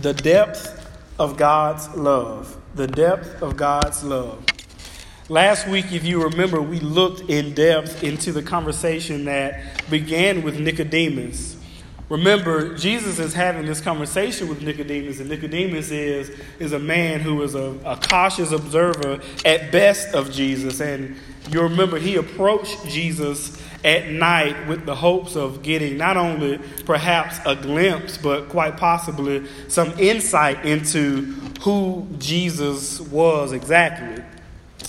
The depth of God's love. The depth of God's love. Last week, if you remember, we looked in depth into the conversation that began with Nicodemus. Remember, Jesus is having this conversation with Nicodemus, and Nicodemus is, is a man who is a, a cautious observer at best of Jesus. And you remember, he approached Jesus at night with the hopes of getting not only perhaps a glimpse, but quite possibly some insight into who Jesus was exactly.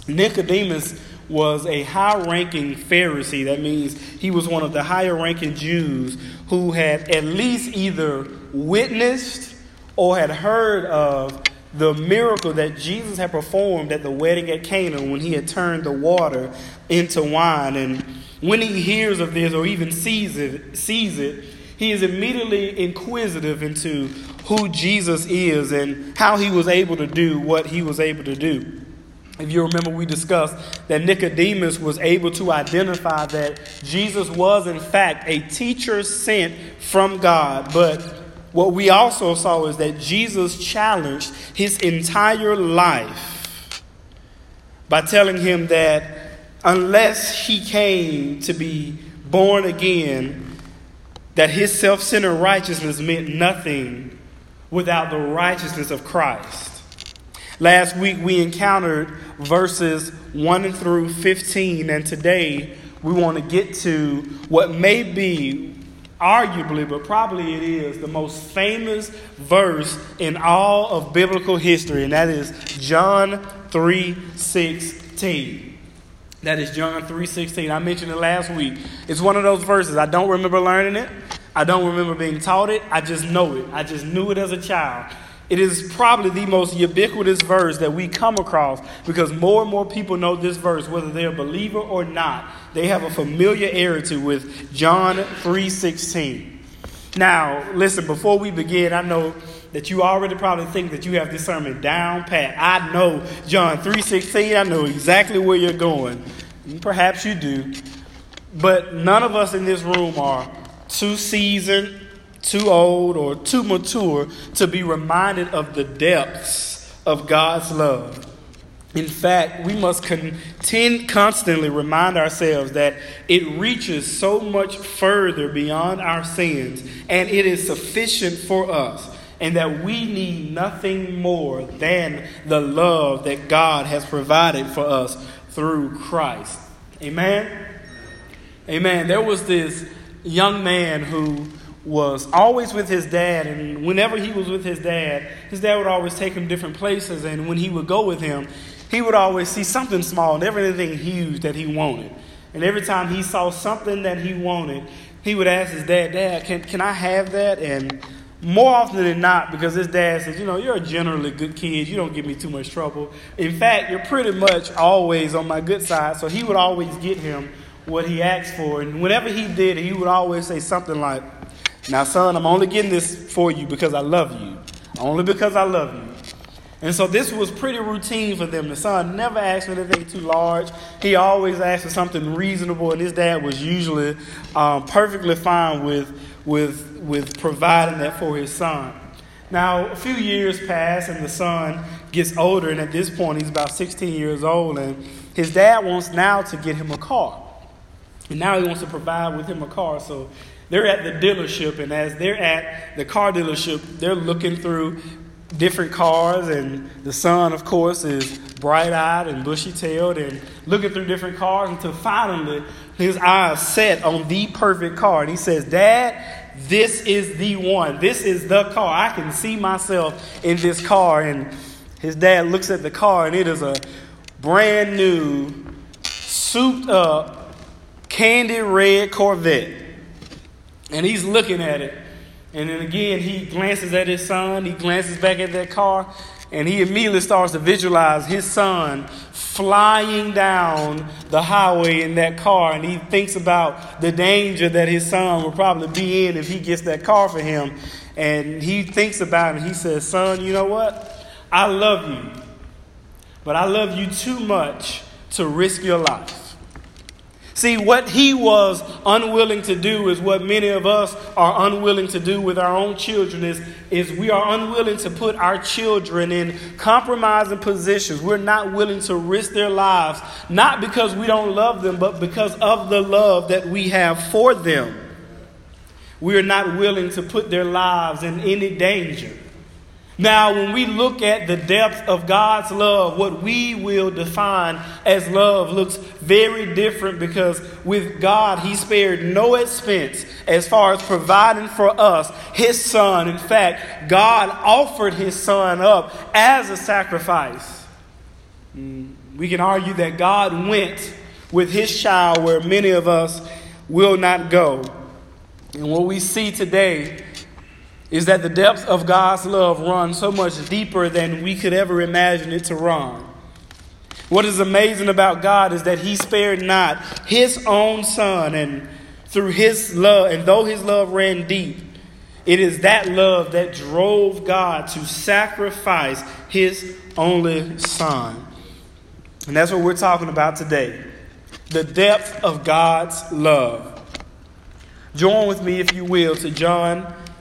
Nicodemus was a high ranking Pharisee. That means he was one of the higher ranking Jews who had at least either witnessed or had heard of the miracle that Jesus had performed at the wedding at Cana when he had turned the water into wine. And when he hears of this or even sees it, sees it, he is immediately inquisitive into who Jesus is and how he was able to do what he was able to do. If you remember, we discussed that Nicodemus was able to identify that Jesus was, in fact, a teacher sent from God. But what we also saw is that Jesus challenged his entire life by telling him that unless he came to be born again, that his self centered righteousness meant nothing without the righteousness of Christ. Last week we encountered verses 1 through 15, and today we want to get to what may be, arguably, but probably it is, the most famous verse in all of biblical history, and that is John 3 16. That is John 3:16. I mentioned it last week. It's one of those verses. I don't remember learning it. I don't remember being taught it. I just know it. I just knew it as a child. It is probably the most ubiquitous verse that we come across because more and more people know this verse, whether they're a believer or not. They have a familiarity with John 3:16. Now, listen, before we begin, I know that you already probably think that you have this sermon down pat. I know John 3:16. I know exactly where you're going. Perhaps you do. But none of us in this room are too seasoned, too old, or too mature to be reminded of the depths of God's love. In fact, we must contend, constantly remind ourselves that it reaches so much further beyond our sins and it is sufficient for us and that we need nothing more than the love that God has provided for us through Christ. Amen? Amen. There was this young man who was always with his dad, and whenever he was with his dad, his dad would always take him different places, and when he would go with him, he would always see something small, never anything huge that he wanted. And every time he saw something that he wanted, he would ask his dad, Dad, can, can I have that? And more often than not, because his dad says, you know, you're a generally good kid. You don't give me too much trouble. In fact, you're pretty much always on my good side. So he would always get him what he asked for. And whenever he did, he would always say something like, Now, son, I'm only getting this for you because I love you. Only because I love you. And so this was pretty routine for them. The son never asked for anything too large. He always asked for something reasonable, and his dad was usually um, perfectly fine with with, with providing that for his son. Now, a few years pass, and the son gets older, and at this point, he's about 16 years old, and his dad wants now to get him a car. And now he wants to provide with him a car. So they're at the dealership, and as they're at the car dealership, they're looking through different cars, and the son, of course, is bright eyed and bushy tailed and looking through different cars until finally his eyes set on the perfect car. And he says, Dad, this is the one. This is the car. I can see myself in this car. And his dad looks at the car, and it is a brand new, souped up, candy red Corvette. And he's looking at it. And then again, he glances at his son, he glances back at that car, and he immediately starts to visualize his son flying down the highway in that car. And he thinks about the danger that his son will probably be in if he gets that car for him. And he thinks about it and he says, Son, you know what? I love you, but I love you too much to risk your life. See, what he was unwilling to do is what many of us are unwilling to do with our own children is, is we are unwilling to put our children in compromising positions. We're not willing to risk their lives, not because we don't love them, but because of the love that we have for them. We are not willing to put their lives in any danger. Now, when we look at the depth of God's love, what we will define as love looks very different because with God, He spared no expense as far as providing for us His Son. In fact, God offered His Son up as a sacrifice. Mm, we can argue that God went with His child where many of us will not go. And what we see today is that the depth of God's love runs so much deeper than we could ever imagine it to run. What is amazing about God is that He spared not His own Son, and through His love, and though His love ran deep, it is that love that drove God to sacrifice His only Son. And that's what we're talking about today the depth of God's love. Join with me, if you will, to John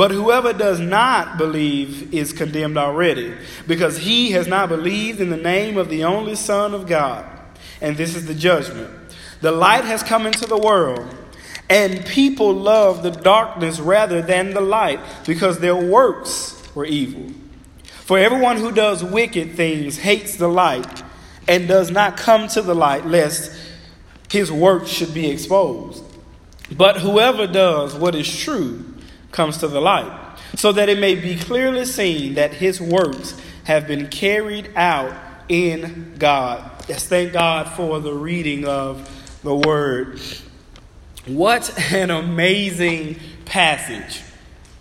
But whoever does not believe is condemned already, because he has not believed in the name of the only Son of God. And this is the judgment. The light has come into the world, and people love the darkness rather than the light, because their works were evil. For everyone who does wicked things hates the light and does not come to the light, lest his works should be exposed. But whoever does what is true, comes to the light, so that it may be clearly seen that his works have been carried out in God. Yes, thank God for the reading of the word. What an amazing passage.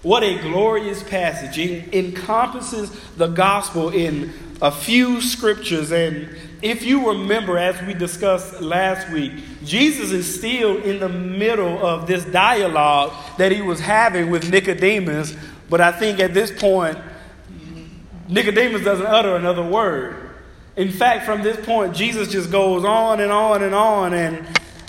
What a glorious passage. It encompasses the gospel in a few scriptures. And if you remember, as we discussed last week, Jesus is still in the middle of this dialogue that he was having with Nicodemus. But I think at this point, Nicodemus doesn't utter another word. In fact, from this point, Jesus just goes on and on and on. And,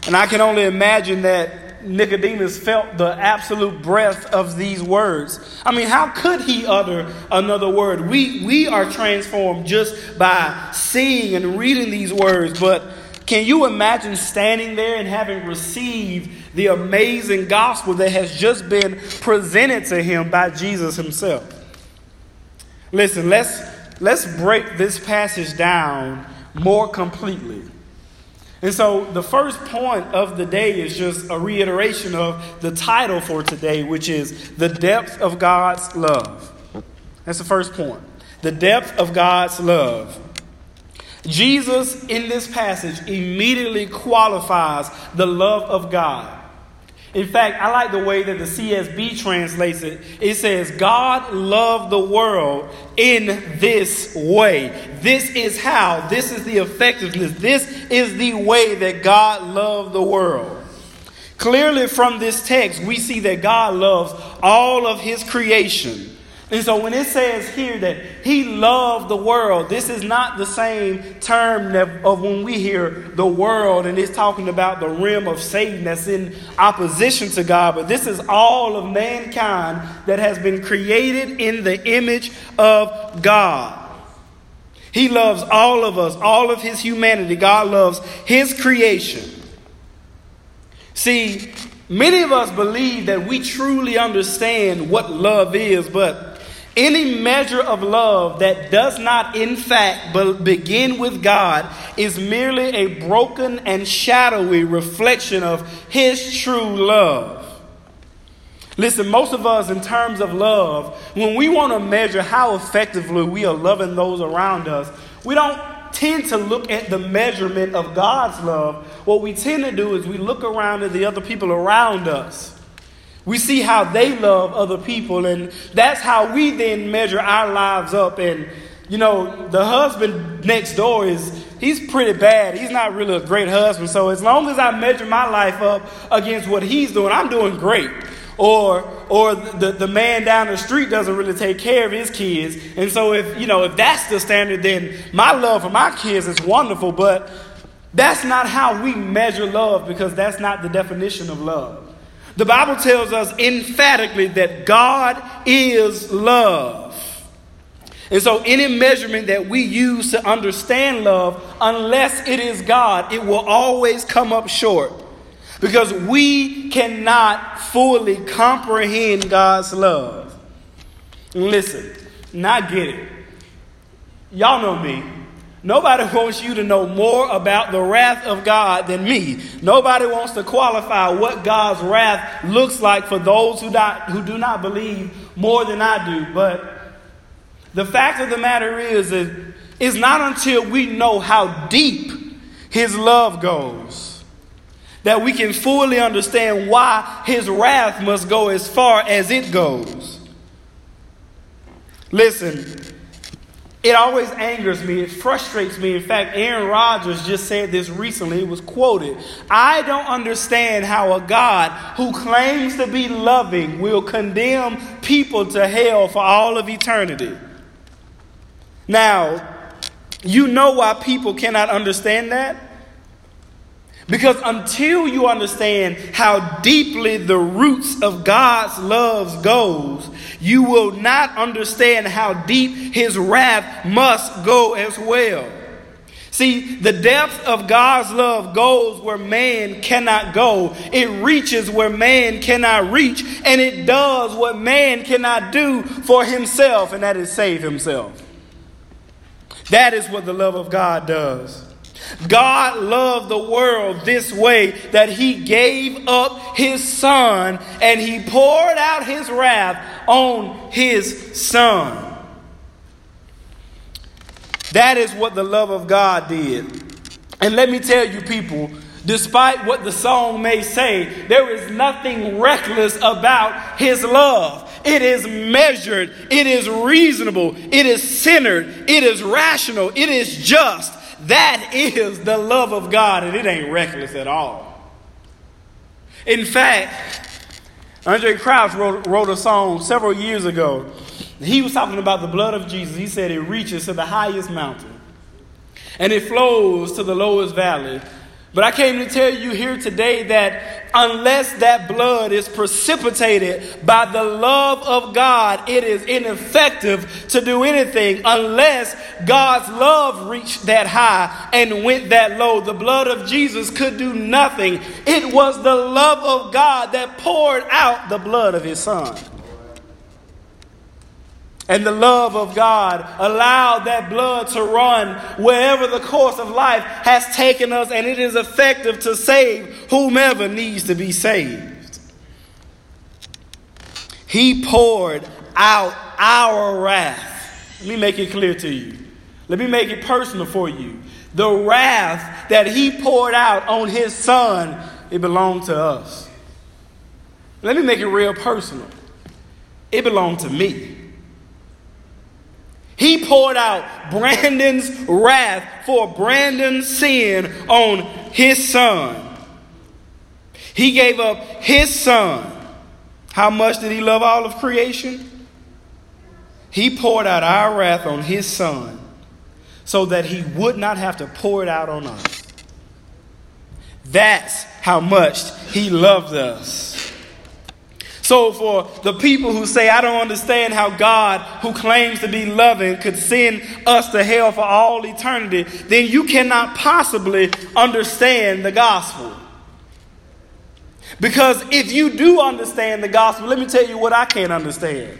and I can only imagine that Nicodemus felt the absolute breath of these words. I mean, how could he utter another word? We, we are transformed just by seeing and reading these words, but can you imagine standing there and having received the amazing gospel that has just been presented to him by Jesus himself? Listen, let's, let's break this passage down more completely. And so the first point of the day is just a reiteration of the title for today, which is the depth of God's love. That's the first point. The depth of God's love. Jesus, in this passage, immediately qualifies the love of God. In fact, I like the way that the CSB translates it. It says, God loved the world in this way. This is how, this is the effectiveness, this is the way that God loved the world. Clearly, from this text, we see that God loves all of his creation. And so when it says here that he loved the world, this is not the same term of when we hear the world and it's talking about the realm of Satan that's in opposition to God, but this is all of mankind that has been created in the image of God. He loves all of us, all of his humanity. God loves his creation. See, many of us believe that we truly understand what love is, but any measure of love that does not, in fact, begin with God is merely a broken and shadowy reflection of His true love. Listen, most of us, in terms of love, when we want to measure how effectively we are loving those around us, we don't tend to look at the measurement of God's love. What we tend to do is we look around at the other people around us We see how they love other people, and that's how we then measure our lives up. And, you know, the husband next door is, he's pretty bad. He's not really a great husband. So as long as I measure my life up against what he's doing, I'm doing great. Or, or the, the man down the street doesn't really take care of his kids. And so if, you know, if that's the standard, then my love for my kids is wonderful. But that's not how we measure love because that's not the definition of love. The Bible tells us emphatically that God is love. And so, any measurement that we use to understand love, unless it is God, it will always come up short. Because we cannot fully comprehend God's love. Listen, not get it. Y'all know me. Nobody wants you to know more about the wrath of God than me. Nobody wants to qualify what God's wrath looks like for those who, not, who do not believe more than I do. But the fact of the matter is, is, it's not until we know how deep His love goes that we can fully understand why His wrath must go as far as it goes. Listen, it always angers me. It frustrates me. In fact, Aaron Rodgers just said this recently. It was quoted. I don't understand how a God who claims to be loving will condemn people to hell for all of eternity. Now, you know why people cannot understand that? Because until you understand how deeply the roots of God's love goes, you will not understand how deep his wrath must go as well. See, the depth of God's love goes where man cannot go. It reaches where man cannot reach, and it does what man cannot do for himself, and that is save himself. That is what the love of God does. God loved the world this way that he gave up his son and he poured out his wrath on his son. That is what the love of God did. And let me tell you, people, despite what the song may say, there is nothing reckless about his love. It is measured, it is reasonable, it is centered, it is rational, it is just. That is the love of God, and it ain't reckless at all. In fact, Andraé Crouch wrote, wrote a song several years ago. He was talking about the blood of Jesus. He said it reaches to the highest mountain and it flows to the lowest valley. But I came to tell you here today that unless that blood is precipitated by the love of God, it is ineffective to do anything unless God's love reached that high and went that low. The blood of Jesus could do nothing. It was the love of God that poured out the blood of his son and the love of God allowed that blood to run wherever the course of life has taken us, and it is effective to save whomever needs to be saved. He poured out our wrath. Let me make it clear to you. Let me make it personal for you. The wrath that he poured out on his son, it belonged to us. Let me make it real personal. It belonged to me. He poured out Brandon's wrath for Brandon's sin on his son. He gave up his son. How much did he love all of creation? He poured out our wrath on his son so that he would not have to pour it out on us. That's how much he loved us. So, for the people who say, I don't understand how God, who claims to be loving, could send us to hell for all eternity, then you cannot possibly understand the gospel. Because if you do understand the gospel, let me tell you what I can't understand.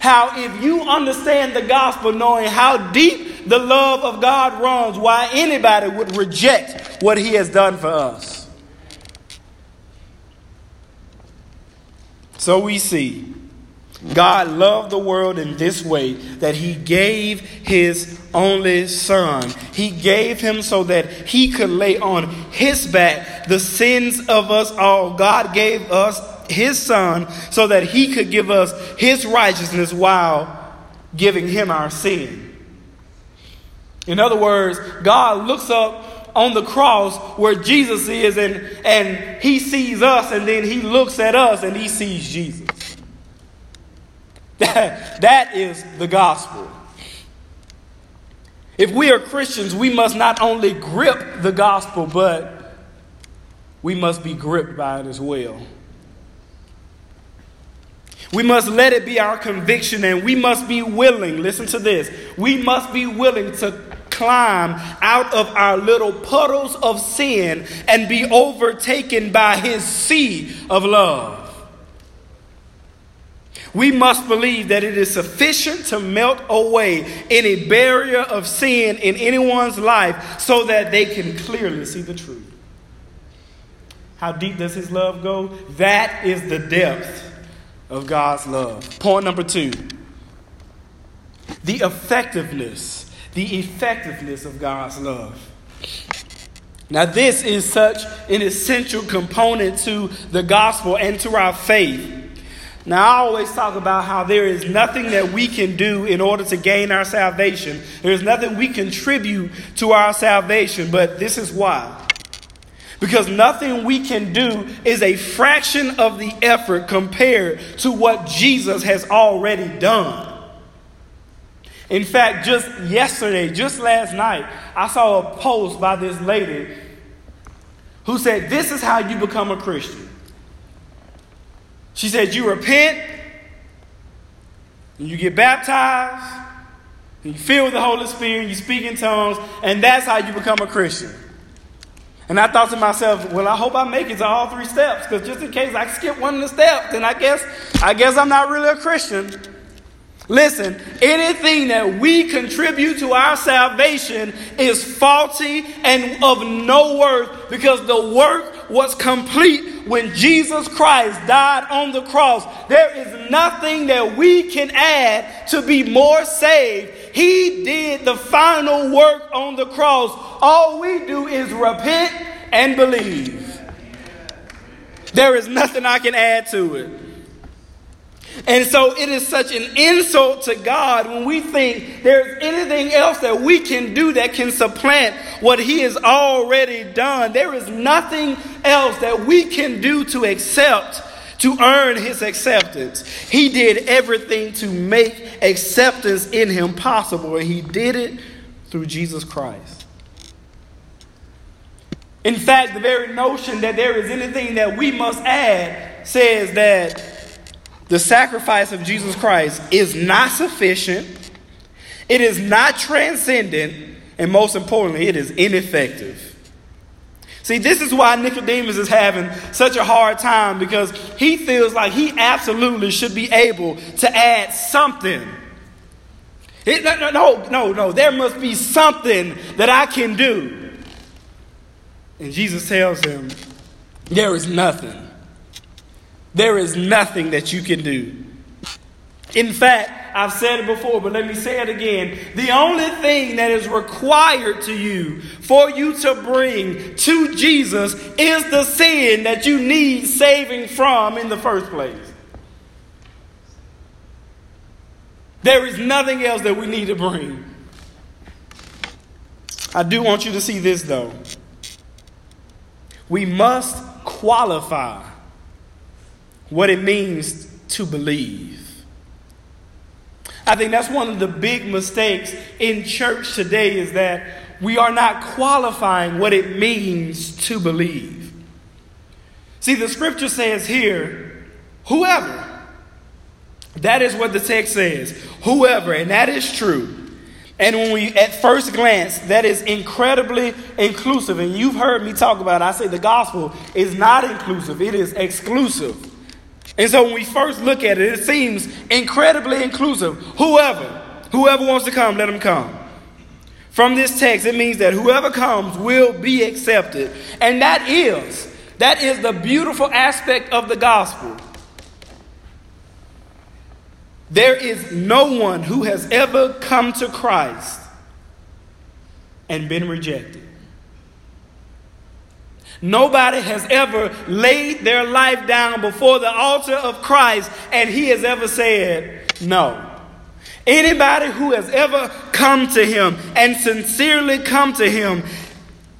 How, if you understand the gospel, knowing how deep the love of God runs, why anybody would reject what he has done for us. So we see God loved the world in this way that he gave his only son. He gave him so that he could lay on his back the sins of us all. God gave us his son so that he could give us his righteousness while giving him our sin. In other words, God looks up on the cross where Jesus is and, and he sees us and then he looks at us and he sees Jesus. That, that is the gospel. If we are Christians, we must not only grip the gospel, but we must be gripped by it as well. We must let it be our conviction and we must be willing, listen to this, we must be willing to climb out of our little puddles of sin and be overtaken by his sea of love. We must believe that it is sufficient to melt away any barrier of sin in anyone's life so that they can clearly see the truth. How deep does his love go? That is the depth of God's love. Point number two the effectiveness, the effectiveness of God's love. Now, this is such an essential component to the gospel and to our faith. Now, I always talk about how there is nothing that we can do in order to gain our salvation. There is nothing we contribute to our salvation, but this is why. Because nothing we can do is a fraction of the effort compared to what Jesus has already done. In fact, just yesterday, just last night, I saw a post by this lady who said, This is how you become a Christian. She said, You repent, and you get baptized, and you fill the Holy Spirit, you speak in tongues, and that's how you become a Christian. And I thought to myself, well, I hope I make it to all three steps, because just in case I skip one of the steps, then I guess I guess I'm not really a Christian. Listen, anything that we contribute to our salvation is faulty and of no worth because the work was complete when Jesus Christ died on the cross. There is nothing that we can add to be more saved. He did the final work on the cross. All we do is repent and believe. There is nothing I can add to it. And so it is such an insult to God when we think there's anything else that we can do that can supplant what He has already done. There is nothing else that we can do to accept, to earn His acceptance. He did everything to make acceptance in Him possible, and He did it through Jesus Christ. In fact, the very notion that there is anything that we must add says that the sacrifice of Jesus Christ is not sufficient, it is not transcendent, and most importantly, it is ineffective. See, this is why Nicodemus is having such a hard time because he feels like he absolutely should be able to add something. It, no, no, no, no. There must be something that I can do. And Jesus tells him, There is nothing. There is nothing that you can do. In fact, I've said it before, but let me say it again. The only thing that is required to you for you to bring to Jesus is the sin that you need saving from in the first place. There is nothing else that we need to bring. I do want you to see this though. We must qualify what it means to believe. I think that's one of the big mistakes in church today is that we are not qualifying what it means to believe. See, the scripture says here, whoever. That is what the text says. Whoever, and that is true. And when we, at first glance, that is incredibly inclusive. And you've heard me talk about it. I say the gospel is not inclusive, it is exclusive. And so when we first look at it, it seems incredibly inclusive. Whoever, whoever wants to come, let them come. From this text, it means that whoever comes will be accepted. And that is, that is the beautiful aspect of the gospel. There is no one who has ever come to Christ and been rejected. Nobody has ever laid their life down before the altar of Christ and he has ever said no. Anybody who has ever come to him and sincerely come to him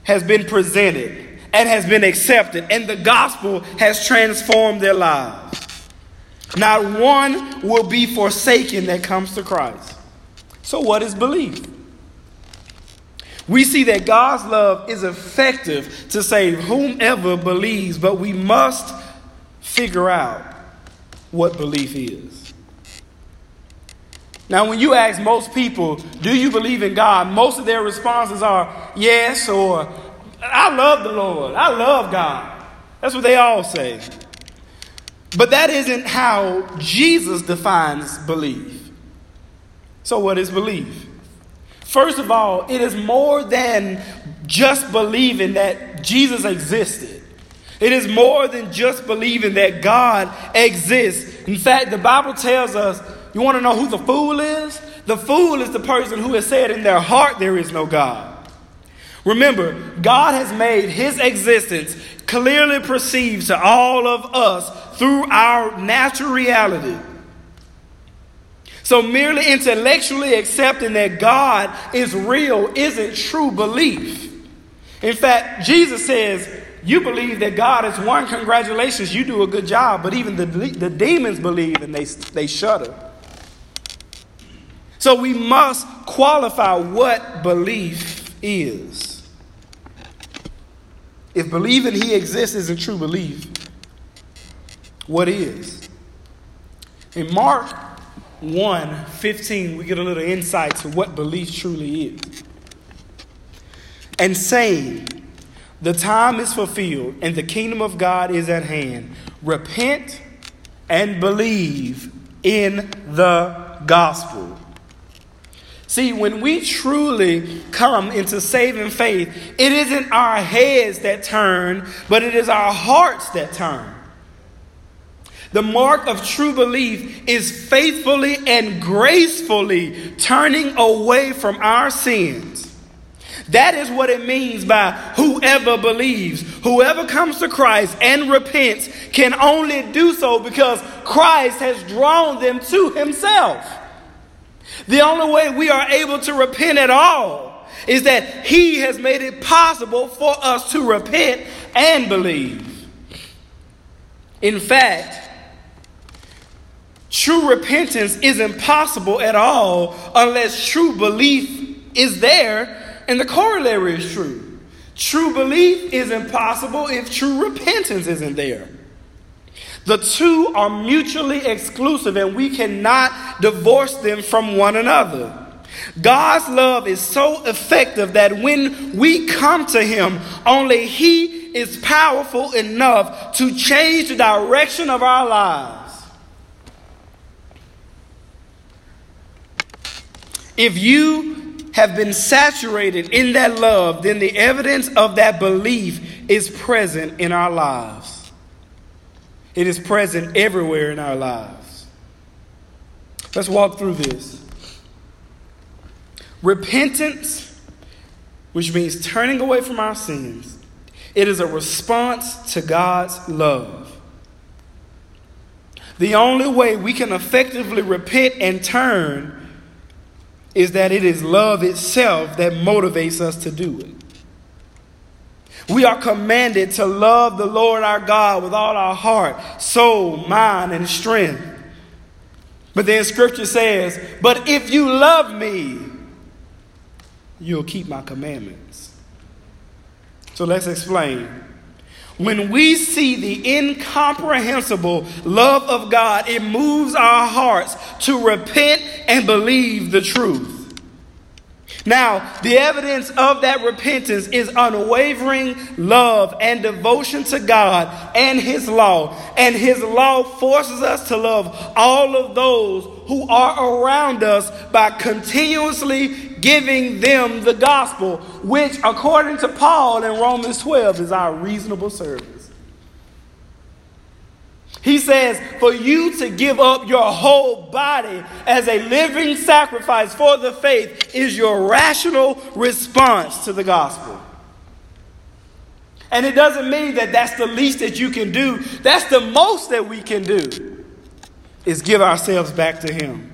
has been presented and has been accepted, and the gospel has transformed their lives. Not one will be forsaken that comes to Christ. So, what is belief? We see that God's love is effective to save whomever believes, but we must figure out what belief is. Now, when you ask most people, do you believe in God? Most of their responses are yes, or I love the Lord, I love God. That's what they all say. But that isn't how Jesus defines belief. So, what is belief? First of all, it is more than just believing that Jesus existed. It is more than just believing that God exists. In fact, the Bible tells us you want to know who the fool is? The fool is the person who has said in their heart there is no God. Remember, God has made his existence clearly perceived to all of us through our natural reality. So, merely intellectually accepting that God is real isn't true belief. In fact, Jesus says, You believe that God is one, congratulations, you do a good job. But even the, the demons believe and they, they shudder. So, we must qualify what belief is. If believing He exists isn't true belief, what is? In Mark 1 15, we get a little insight to what belief truly is. And saying, The time is fulfilled and the kingdom of God is at hand. Repent and believe in the gospel. See, when we truly come into saving faith, it isn't our heads that turn, but it is our hearts that turn. The mark of true belief is faithfully and gracefully turning away from our sins. That is what it means by whoever believes. Whoever comes to Christ and repents can only do so because Christ has drawn them to himself. The only way we are able to repent at all is that he has made it possible for us to repent and believe. In fact, True repentance is impossible at all unless true belief is there and the corollary is true. True belief is impossible if true repentance isn't there. The two are mutually exclusive and we cannot divorce them from one another. God's love is so effective that when we come to Him, only He is powerful enough to change the direction of our lives. If you have been saturated in that love, then the evidence of that belief is present in our lives. It is present everywhere in our lives. Let's walk through this. Repentance, which means turning away from our sins, it is a response to God's love. The only way we can effectively repent and turn is that it is love itself that motivates us to do it. We are commanded to love the Lord our God with all our heart, soul, mind, and strength. But then scripture says, But if you love me, you'll keep my commandments. So let's explain. When we see the incomprehensible love of God, it moves our hearts to repent and believe the truth. Now, the evidence of that repentance is unwavering love and devotion to God and His law. And His law forces us to love all of those who are around us by continuously giving them the gospel, which, according to Paul in Romans 12, is our reasonable service. He says, for you to give up your whole body as a living sacrifice for the faith is your rational response to the gospel. And it doesn't mean that that's the least that you can do. That's the most that we can do is give ourselves back to him.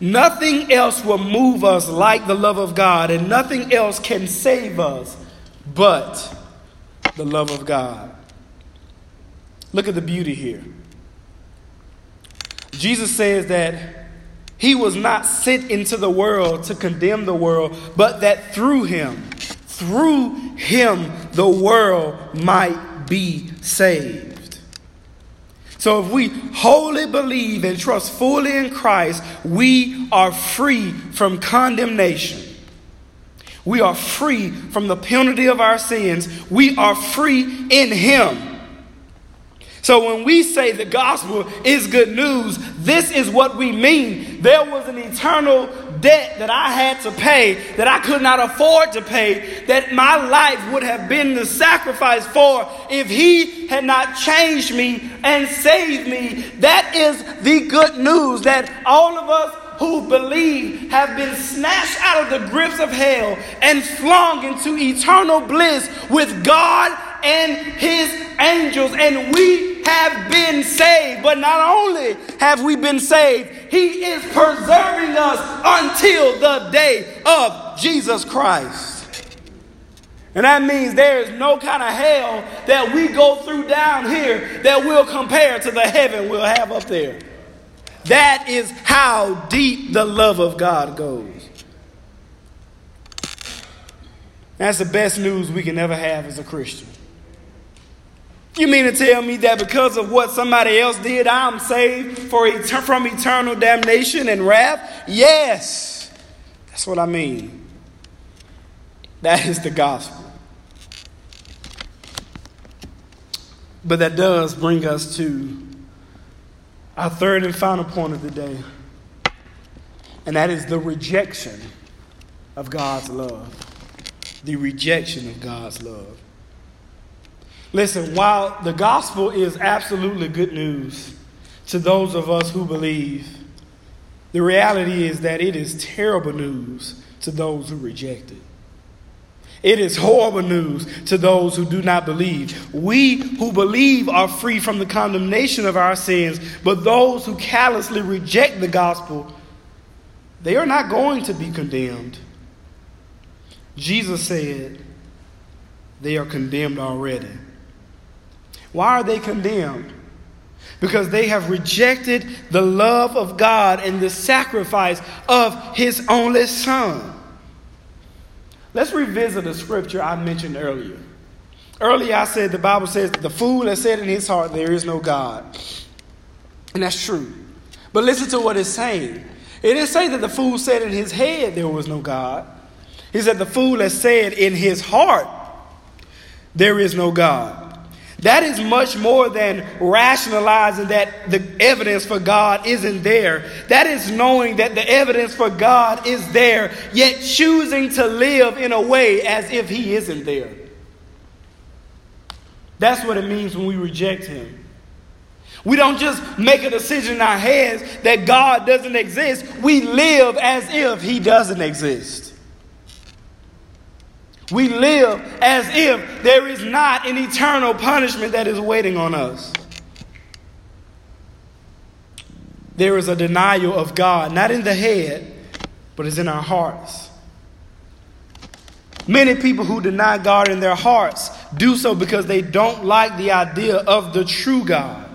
Nothing else will move us like the love of God, and nothing else can save us but the love of God. Look at the beauty here. Jesus says that he was not sent into the world to condemn the world, but that through him, through him, the world might be saved. So if we wholly believe and trust fully in Christ, we are free from condemnation. We are free from the penalty of our sins. We are free in him. So when we say the gospel is good news, this is what we mean. There was an eternal debt that I had to pay that I could not afford to pay, that my life would have been the sacrifice for if He had not changed me and saved me. That is the good news that all of us who believe have been snatched out of the grips of hell and flung into eternal bliss with God and his angels, and we have been saved. But not only have we been saved, he is preserving us until the day of Jesus Christ. And that means there is no kind of hell that we go through down here that will compare to the heaven we'll have up there. That is how deep the love of God goes. That's the best news we can ever have as a Christian. You mean to tell me that because of what somebody else did, I'm saved for from eternal damnation and wrath? Yes. That's what I mean. That is the gospel. But that does bring us to our third and final point of the day, and that is the rejection of God's love. The rejection of God's love. Listen, while the gospel is absolutely good news to those of us who believe, the reality is that it is terrible news to those who reject it. It is horrible news to those who do not believe. We who believe are free from the condemnation of our sins, but those who callously reject the gospel, they are not going to be condemned. Jesus said they are condemned already. Why are they condemned? Because they have rejected the love of God and the sacrifice of His only Son. Let's revisit a scripture I mentioned earlier. Earlier, I said the Bible says, The fool has said in his heart, There is no God. And that's true. But listen to what it's saying. It didn't say that the fool said in his head there was no God. He said the fool has said in his heart, There is no God. That is much more than rationalizing that the evidence for God isn't there. That is knowing that the evidence for God is there, yet choosing to live in a way as if He isn't there. That's what it means when we reject Him. We don't just make a decision in our heads that God doesn't exist, we live as if He doesn't exist. We live as if there is not an eternal punishment that is waiting on us. There is a denial of God, not in the head, but it's in our hearts. Many people who deny God in their hearts do so because they don't like the idea of the true God.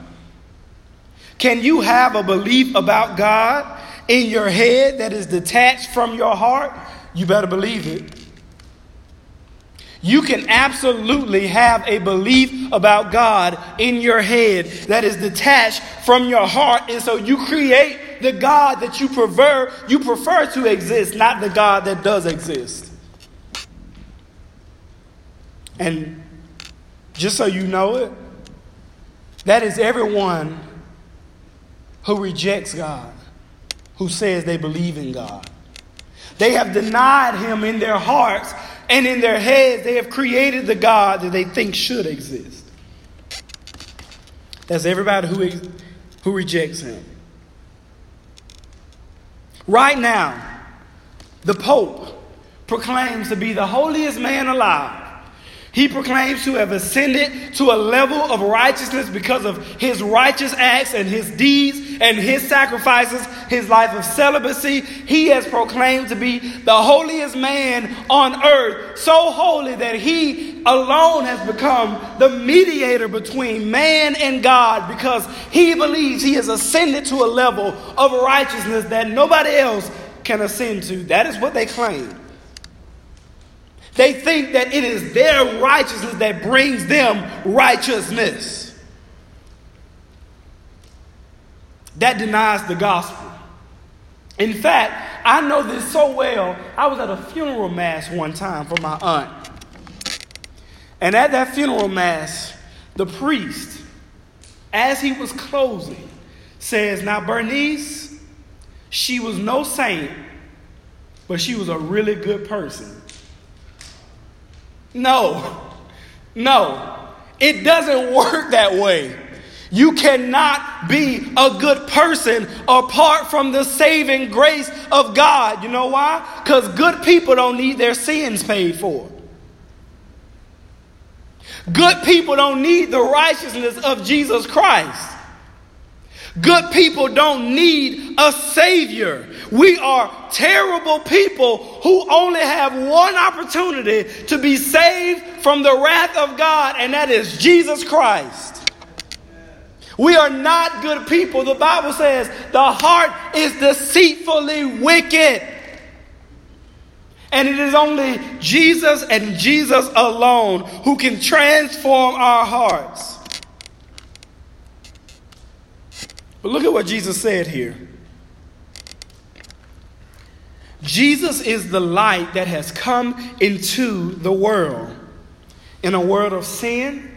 Can you have a belief about God in your head that is detached from your heart? You better believe it. You can absolutely have a belief about God in your head that is detached from your heart. And so you create the God that you prefer, you prefer to exist, not the God that does exist. And just so you know it, that is everyone who rejects God, who says they believe in God. They have denied him in their hearts and in their heads, they have created the God that they think should exist. That's everybody who, who rejects him. Right now, the Pope proclaims to be the holiest man alive. He proclaims to have ascended to a level of righteousness because of his righteous acts and his deeds and his sacrifices, his life of celibacy. He has proclaimed to be the holiest man on earth, so holy that he alone has become the mediator between man and God because he believes he has ascended to a level of righteousness that nobody else can ascend to. That is what they claim. They think that it is their righteousness that brings them righteousness. That denies the gospel. In fact, I know this so well. I was at a funeral mass one time for my aunt. And at that funeral mass, the priest, as he was closing, says, Now, Bernice, she was no saint, but she was a really good person. No, no, it doesn't work that way. You cannot be a good person apart from the saving grace of God. You know why? Because good people don't need their sins paid for. Good people don't need the righteousness of Jesus Christ. Good people don't need a savior. We are terrible people who only have one opportunity to be saved from the wrath of God, and that is Jesus Christ. We are not good people. The Bible says the heart is deceitfully wicked. And it is only Jesus and Jesus alone who can transform our hearts. But look at what Jesus said here. Jesus is the light that has come into the world. In a world of sin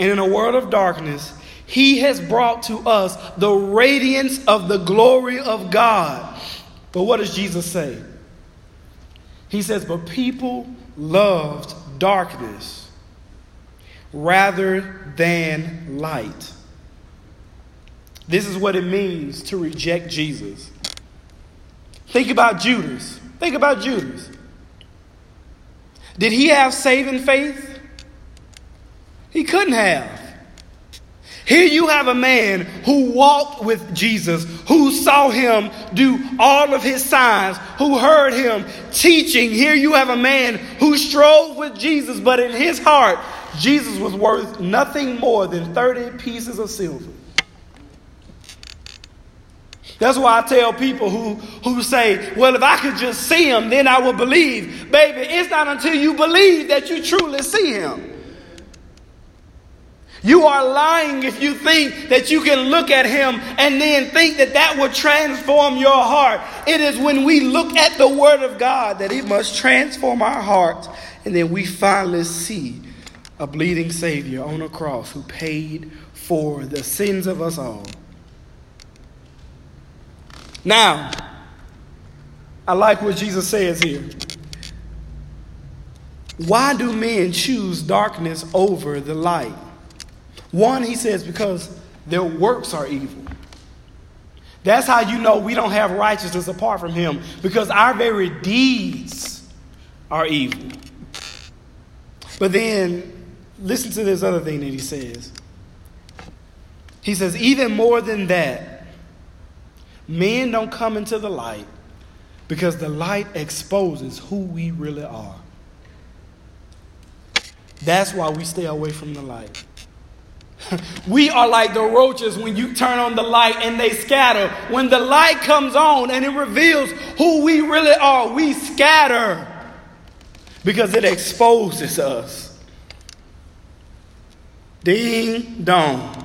and in a world of darkness, he has brought to us the radiance of the glory of God. But what does Jesus say? He says, But people loved darkness rather than light this is what it means to reject Jesus. Think about Judas. Think about Judas. Did he have saving faith? He couldn't have. Here you have a man who walked with Jesus, who saw him do all of his signs, who heard him teaching. Here you have a man who strove with Jesus, but in his heart, Jesus was worth nothing more than 30 pieces of silver. That's why I tell people who, who say, well, if I could just see him, then I will believe. Baby, it's not until you believe that you truly see him. You are lying if you think that you can look at him and then think that that will transform your heart. It is when we look at the word of God that it must transform our hearts, and then we finally see a bleeding Savior on a cross who paid for the sins of us all. Now, I like what Jesus says here. Why do men choose darkness over the light? One, he says, because their works are evil. That's how you know we don't have righteousness apart from him, because our very deeds are evil. But then, listen to this other thing that he says. He says, even more than that, Men don't come into the light because the light exposes who we really are. That's why we stay away from the light. we are like the roaches when you turn on the light and they scatter. When the light comes on and it reveals who we really are, we scatter because it exposes us. Ding dong.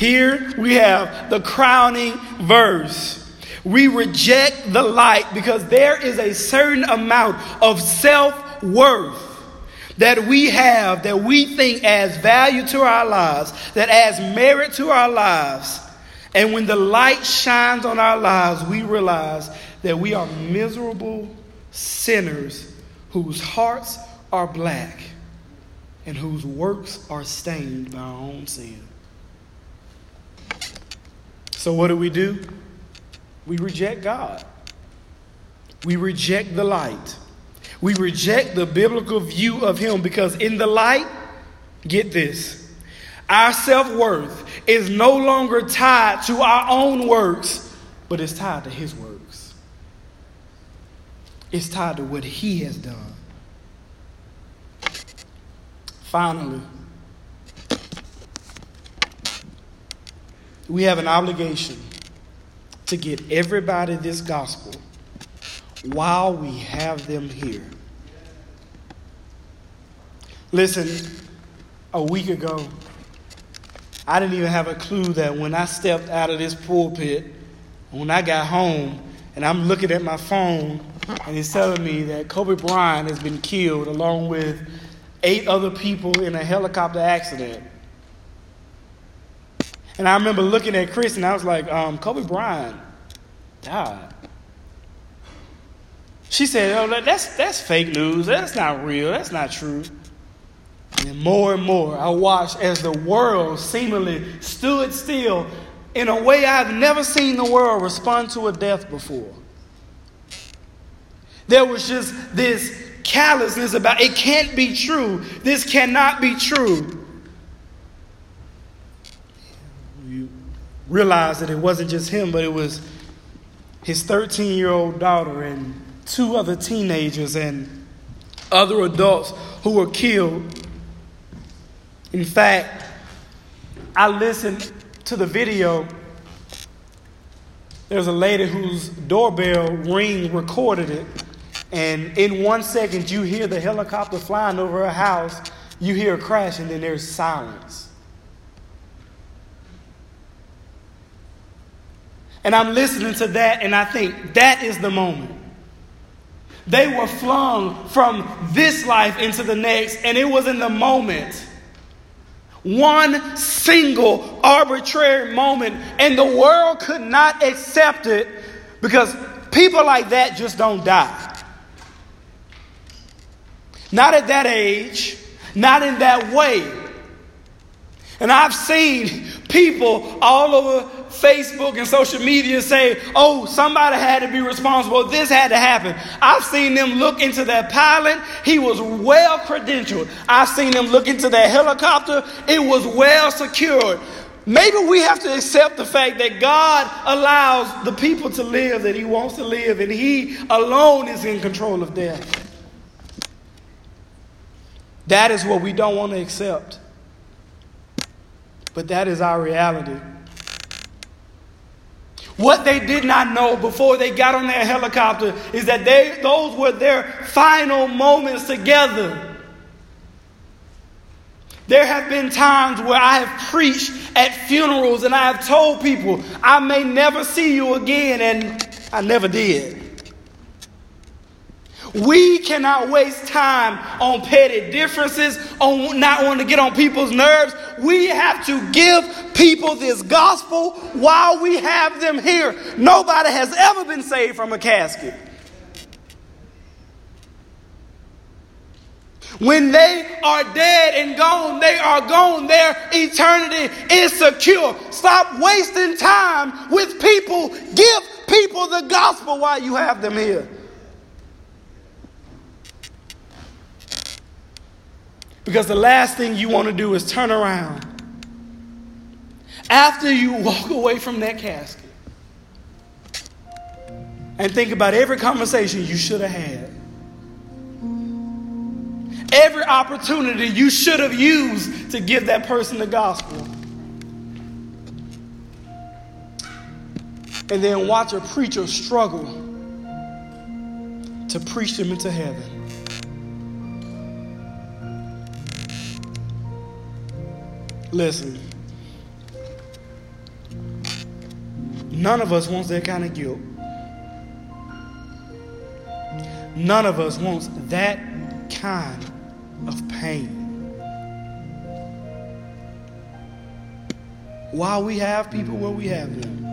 Here we have the crowning verse. We reject the light because there is a certain amount of self worth that we have that we think adds value to our lives, that adds merit to our lives. And when the light shines on our lives, we realize that we are miserable sinners whose hearts are black and whose works are stained by our own sin. So, what do we do? We reject God. We reject the light. We reject the biblical view of him because, in the light, get this, our self worth is no longer tied to our own works, but it's tied to his works. It's tied to what he has done. Finally, we have an obligation to get everybody this gospel while we have them here. Listen, a week ago, I didn't even have a clue that when I stepped out of this pulpit, when I got home, and I'm looking at my phone, and it's telling me that Kobe Bryant has been killed along with eight other people in a helicopter accident. And I remember looking at Chris, and I was like, um, Kobe Bryant died. She said, Oh, that's, that's fake news. That's not real. That's not true. And more and more, I watched as the world seemingly stood still in a way I've never seen the world respond to a death before. There was just this callousness about it can't be true. This cannot be true. You realize that it wasn't just him, but it was his 13 year old daughter and two other teenagers and other adults who were killed. In fact, I listened to the video. There's a lady whose doorbell ring recorded it. And in one second, you hear the helicopter flying over her house, you hear a crash, and then there's silence. And I'm listening to that, and I think that is the moment. They were flung from this life into the next, and it was in the moment. One single arbitrary moment, and the world could not accept it because people like that just don't die. Not at that age, not in that way. And I've seen people all over Facebook and social media say, oh, somebody had to be responsible. This had to happen. I've seen them look into that pilot. He was well credentialed. I've seen them look into that helicopter. It was well secured. Maybe we have to accept the fact that God allows the people to live that He wants to live, and He alone is in control of death. That is what we don't want to accept. But that is our reality. What they did not know before they got on their helicopter is that they, those were their final moments together. There have been times where I have preached at funerals and I have told people, I may never see you again, and I never did. We cannot waste time on petty differences, on not wanting to get on people's nerves. We have to give people this gospel while we have them here. Nobody has ever been saved from a casket. When they are dead and gone, they are gone. Their eternity is secure. Stop wasting time with people. Give people the gospel while you have them here. Because the last thing you want to do is turn around after you walk away from that casket and think about every conversation you should have had. Every opportunity you should have used to give that person the gospel. And then watch a preacher struggle to preach them into heaven. Listen, none of us wants that kind of guilt. None of us wants that kind of pain. While we have people where we have them.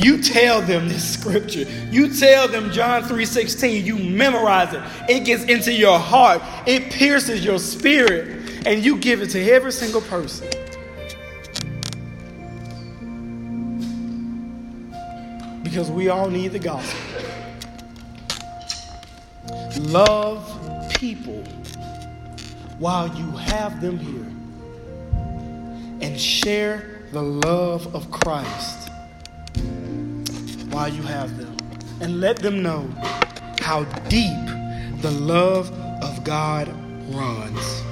You tell them this scripture. You tell them John 3:16. You memorize it. It gets into your heart. It pierces your spirit. And you give it to every single person. Because we all need the gospel. Love people while you have them here and share the love of Christ while you have them. And let them know how deep the love of God runs.